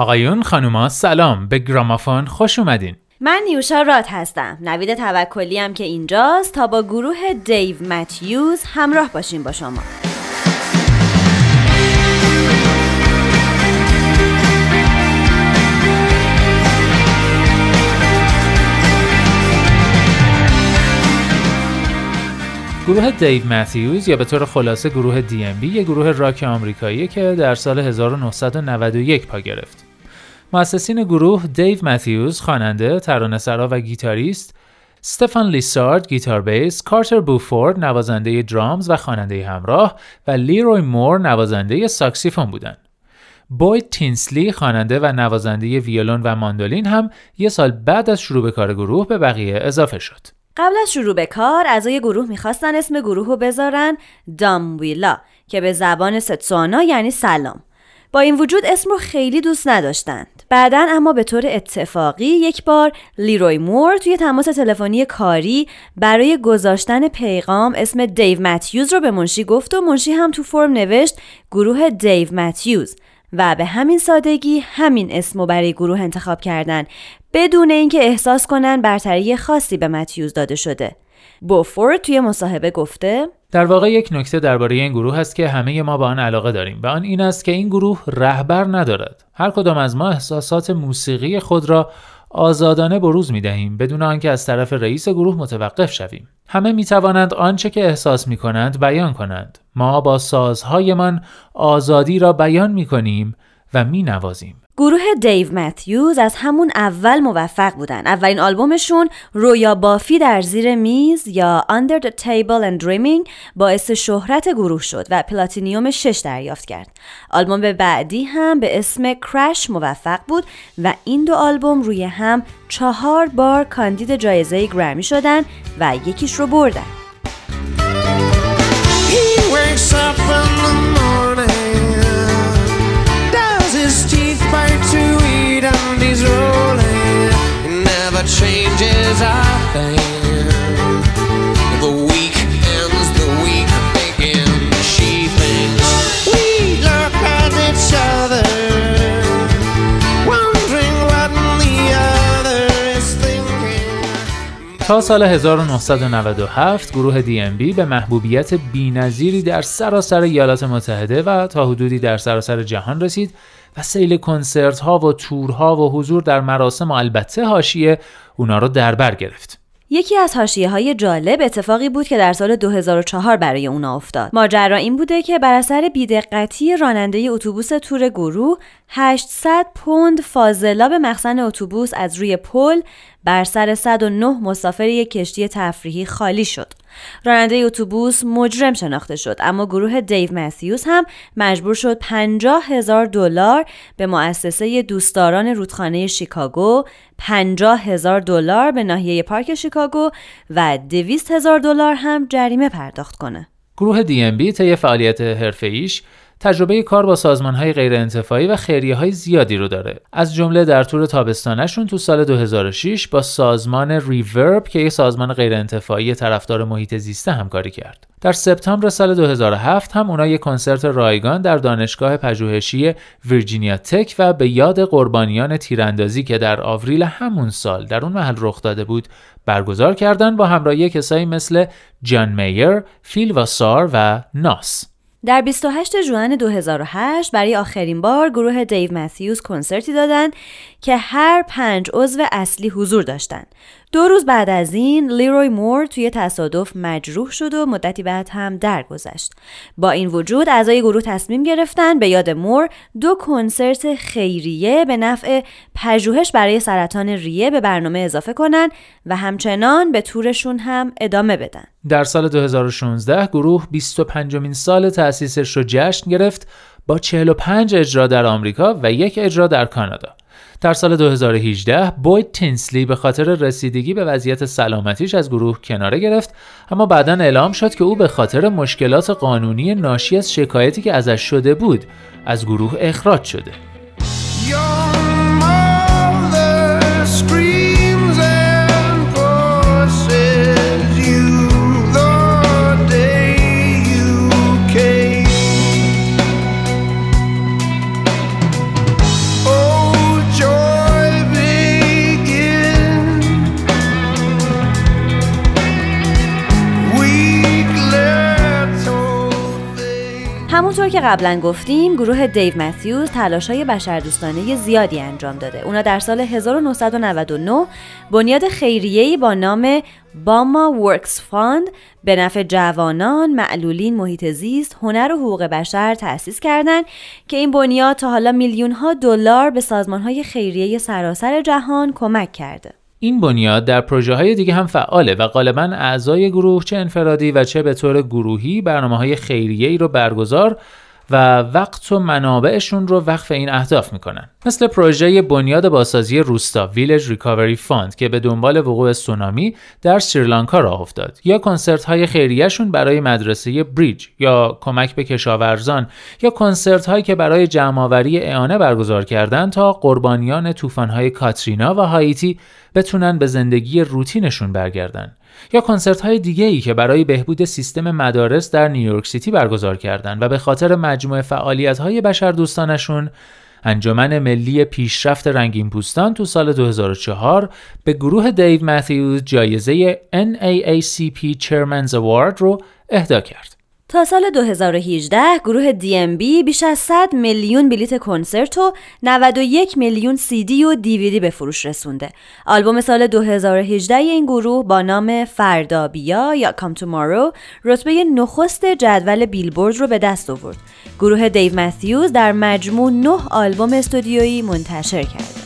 آقایون خانوما سلام. به گرامافون خوش اومدین. من نیوشا رات هستم. نوید توکلی هم که اینجاست تا با گروه دیو متیوز همراه باشیم با شما. گروه دیو متیوز یا به طور خلاصه گروه DMB یه گروه راک آمریکایی که در سال 1991 پا گرفت. مؤسسین گروه دیو متیوز خواننده، ترانه‌سرا و گیتاریست، استفان لیسارد گیتار بیس، کارتر بوفورد نوازنده drums و خواننده همراه و لیروی مور نوازنده ساکسیفون بودند. بوید تینسلی خواننده و نوازنده ویولون و ماندولین هم یه سال بعد از شروع به کار گروه به بقیه اضافه شد. قبل از شروع به کار اعضای گروه می‌خواستن اسم گروه رو بذارن دامویلا که به زبان ستسوانا یعنی سلام با این وجود اسم رو خیلی دوست نداشتند بعدا اما به طور اتفاقی یک بار لیروی مور توی تماس تلفنی کاری برای گذاشتن پیغام اسم دیو متیوز رو به منشی گفت و منشی هم تو فرم نوشت گروه دیو متیوز و به همین سادگی همین اسم رو برای گروه انتخاب کردن بدون اینکه احساس کنن برتری خاصی به متیوز داده شده. بوفورد توی مصاحبه گفته در واقع یک نکته درباره این گروه هست که همه ما با آن علاقه داریم و آن این است که این گروه رهبر ندارد. هر کدام از ما احساسات موسیقی خود را آزادانه بروز می دهیم بدون آنکه از طرف رئیس گروه متوقف شویم. همه می توانند آنچه که احساس می کنند بیان کنند. ما با سازهایمان آزادی را بیان می کنیم و می نوازیم. گروه دیو متیوز از همون اول موفق بودن. اولین آلبومشون رویا بافی در زیر میز یا Under the Table and Dreaming باعث شهرت گروه شد و پلاتینیوم 6 دریافت کرد. آلبوم بعدی هم به اسم کرش موفق بود و این دو آلبوم روی هم چهار بار کاندید جایزه گرمی شدن و یکیش رو بردن. سال 1997 گروه DMB به محبوبیت بینظیری در سراسر ایالات متحده و تا حدودی در سراسر جهان رسید و سیل کنسرت ها و تورها و حضور در مراسم و البته حاشیه اونا رو در بر گرفت. یکی از حاشیه های جالب اتفاقی بود که در سال 2004 برای اونا افتاد. ماجرا این بوده که بر اثر بیدقتی راننده اتوبوس تور گروه 800 پوند فاضلا به مخزن اتوبوس از روی پل بر سر 109 مسافر یک کشتی تفریحی خالی شد. راننده اتوبوس مجرم شناخته شد اما گروه دیو متیوس هم مجبور شد 50 هزار دلار به مؤسسه دوستداران رودخانه شیکاگو 50 هزار دلار به ناحیه پارک شیکاگو و 200 هزار دلار هم جریمه پرداخت کنه. گروه DMB طی فعالیت حرفه‌ایش تجربه کار با سازمان های غیر انتفاعی و خیریه های زیادی رو داره. از جمله در طور تابستانشون تو سال 2006 با سازمان ریورب که یک سازمان غیر انتفاعی طرفدار محیط زیسته همکاری کرد. در سپتامبر سال 2007 هم اونا یک کنسرت رایگان در دانشگاه پژوهشی ویرجینیا تک و به یاد قربانیان تیراندازی که در آوریل همون سال در اون محل رخ داده بود برگزار کردن با همراهی کسایی مثل جان میر، فیل واسار و ناس. در 28 ژوئن 2008 برای آخرین بار گروه دیو متیوز کنسرتی دادند که هر پنج عضو اصلی حضور داشتند. دو روز بعد از این لیروی مور توی تصادف مجروح شد و مدتی بعد هم درگذشت. با این وجود اعضای گروه تصمیم گرفتن به یاد مور دو کنسرت خیریه به نفع پژوهش برای سرطان ریه به برنامه اضافه کنند و همچنان به تورشون هم ادامه بدن. در سال 2016 گروه 25 مین سال تأسیسش رو جشن گرفت با 45 اجرا در آمریکا و یک اجرا در کانادا. در سال 2018 بوید تینسلی به خاطر رسیدگی به وضعیت سلامتیش از گروه کناره گرفت اما بعدا اعلام شد که او به خاطر مشکلات قانونی ناشی از شکایتی که ازش شده بود از گروه اخراج شده. همونطور که قبلا گفتیم گروه دیو متیوز تلاش های بشردوستانه زیادی انجام داده اونا در سال 1999 بنیاد خیریه‌ای با نام Bama Works Fund به نفع جوانان، معلولین محیط زیست، هنر و حقوق بشر تأسیس کردند که این بنیاد تا حالا میلیون ها دلار به سازمان های خیریه سراسر جهان کمک کرده. این بنیاد در پروژه های دیگه هم فعاله و غالبا اعضای گروه چه انفرادی و چه به طور گروهی برنامه های خیریه ای رو برگزار و وقت و منابعشون رو وقف این اهداف می‌کنن. مثل پروژه بنیاد بازسازی روستا Village Recovery Fund که به دنبال وقوع سونامی در سریلانکا راه افتاد. یا کنسرت های خیریهشون برای مدرسه بریج یا کمک به کشاورزان یا کنسرت هایی که برای جمعآوری اعانه برگزار کردن تا قربانیان طوفان های کاترینا و هایتی بتونن به زندگی روتینشون برگردن. یا کنسرت های دیگه ای که برای بهبود سیستم مدارس در نیویورک سیتی برگزار کردند و به خاطر مجموعه فعالیت های بشر دوستانشون انجمن ملی پیشرفت رنگین پوستان تو سال 2004 به گروه دیو متیوز جایزه NAACP Chairman's Award رو اهدا کرد. تا سال 2018 گروه DMB بیش از 100 میلیون بلیت کنسرت و 91 میلیون دی و دیویدی به فروش رسونده. آلبوم سال 2018 این گروه با نام فردا بیا یا Come Tomorrow رتبه نخست جدول بیلبورد رو به دست آورد. گروه دیو متیوز در مجموع 9 آلبوم استودیویی منتشر کرده.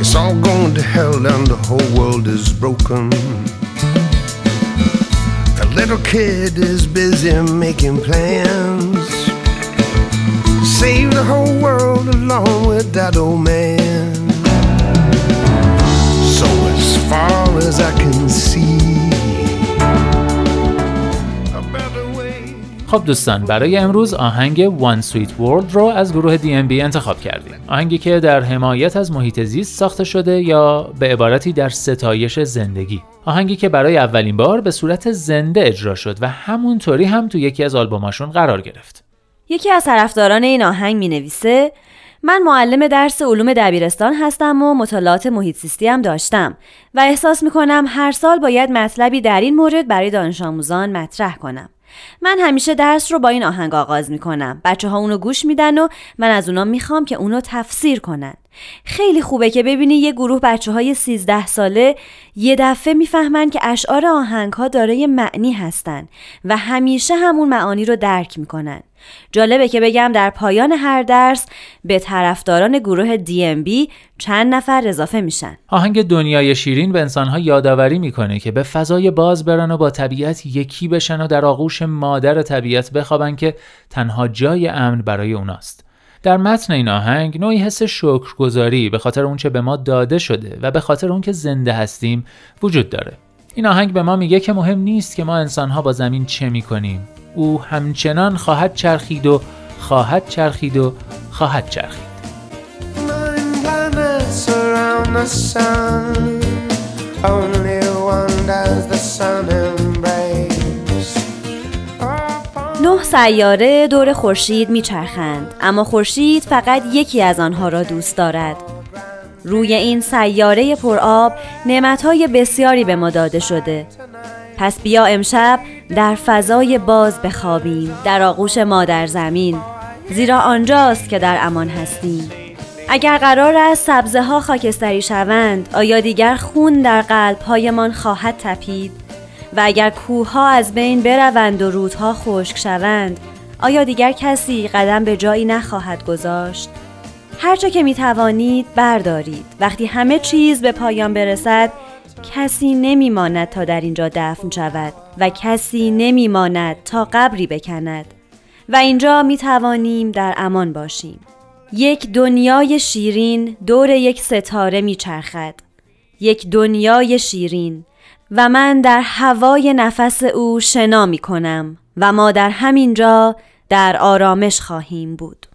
It's all going to hell and the whole world is broken. The little kid is busy making plans. Save the whole world along with that old man. So as far as I can see. خب دوستان برای امروز آهنگ One Sweet World رو از گروه DMB انتخاب کردیم. آهنگی که در حمایت از محیط زیست ساخته شده یا به عبارتی در ستایش زندگی. آهنگی که برای اولین بار به صورت زنده اجرا شد و همونطوری هم تو یکی از آلبوماشون قرار گرفت. یکی از طرفداران این آهنگ می نویسه من معلم درس علوم دبیرستان هستم و مطالعات محیط زیستی هم داشتم و احساس می کنم هر سال باید مطلبی در این مورد برای دانش آموزان مطرح کنم. من همیشه درس رو با این آهنگ آغاز می‌کنم. بچه ها اونو گوش میدن و من از اونا می‌خوام که اونو تفسیر کنن. خیلی خوبه که ببینی یه گروه بچه های 13 ساله یه دفعه می‌فهمن که اشعار آهنگ ها دارای معنی هستن و همیشه همون معانی رو درک می‌کنن. جالبه که بگم در پایان هر درس به طرفداران گروه DMB چند نفر اضافه میشن. آهنگ دنیای شیرین به انسانها یادآوری می‌کنه که به فضای باز برن و با طبیعت یکی بشن و در آغوش مادر طبیعت بخوابن که تنها جای امن برای اوناست. در متن این آهنگ نوعی حس شکرگزاری به خاطر اونچه به ما داده شده و به خاطر اون که زنده هستیم وجود داره. این آهنگ به ما میگه که مهم نیست که ما انسانها با زمین چه می‌کنیم. او همچنان خواهد چرخید و خواهد چرخید و خواهد چرخید. نه سیاره دور خورشید میچرخند اما خورشید فقط یکی از آنها را دوست دارد. روی این سیاره پرآب نعمتهای بسیاری به ما داده شده. پس بیا امشب در فضای باز بخوابیم در آغوش مادر زمین. زیرا آنجاست که در امان هستیم. اگر قرار است سبزه ها خاکستری شوند آیا دیگر خون در قلب هایمان خواهد تپید؟ و اگر کوه ها از بین بروند و رودها خشک شوند آیا دیگر کسی قدم به جایی نخواهد گذاشت؟ هرچه که می توانید بردارید. وقتی همه چیز به پایان برسد کسی نمی ماند تا در اینجا دفن شود و کسی نمی ماند تا قبری بکند. و اینجا می توانیم در امان باشیم. یک دنیای شیرین دور یک ستاره می چرخد یک دنیای شیرین و من در هوای نفس او شنا می کنم و ما در همینجا در آرامش خواهیم بود.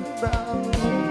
about.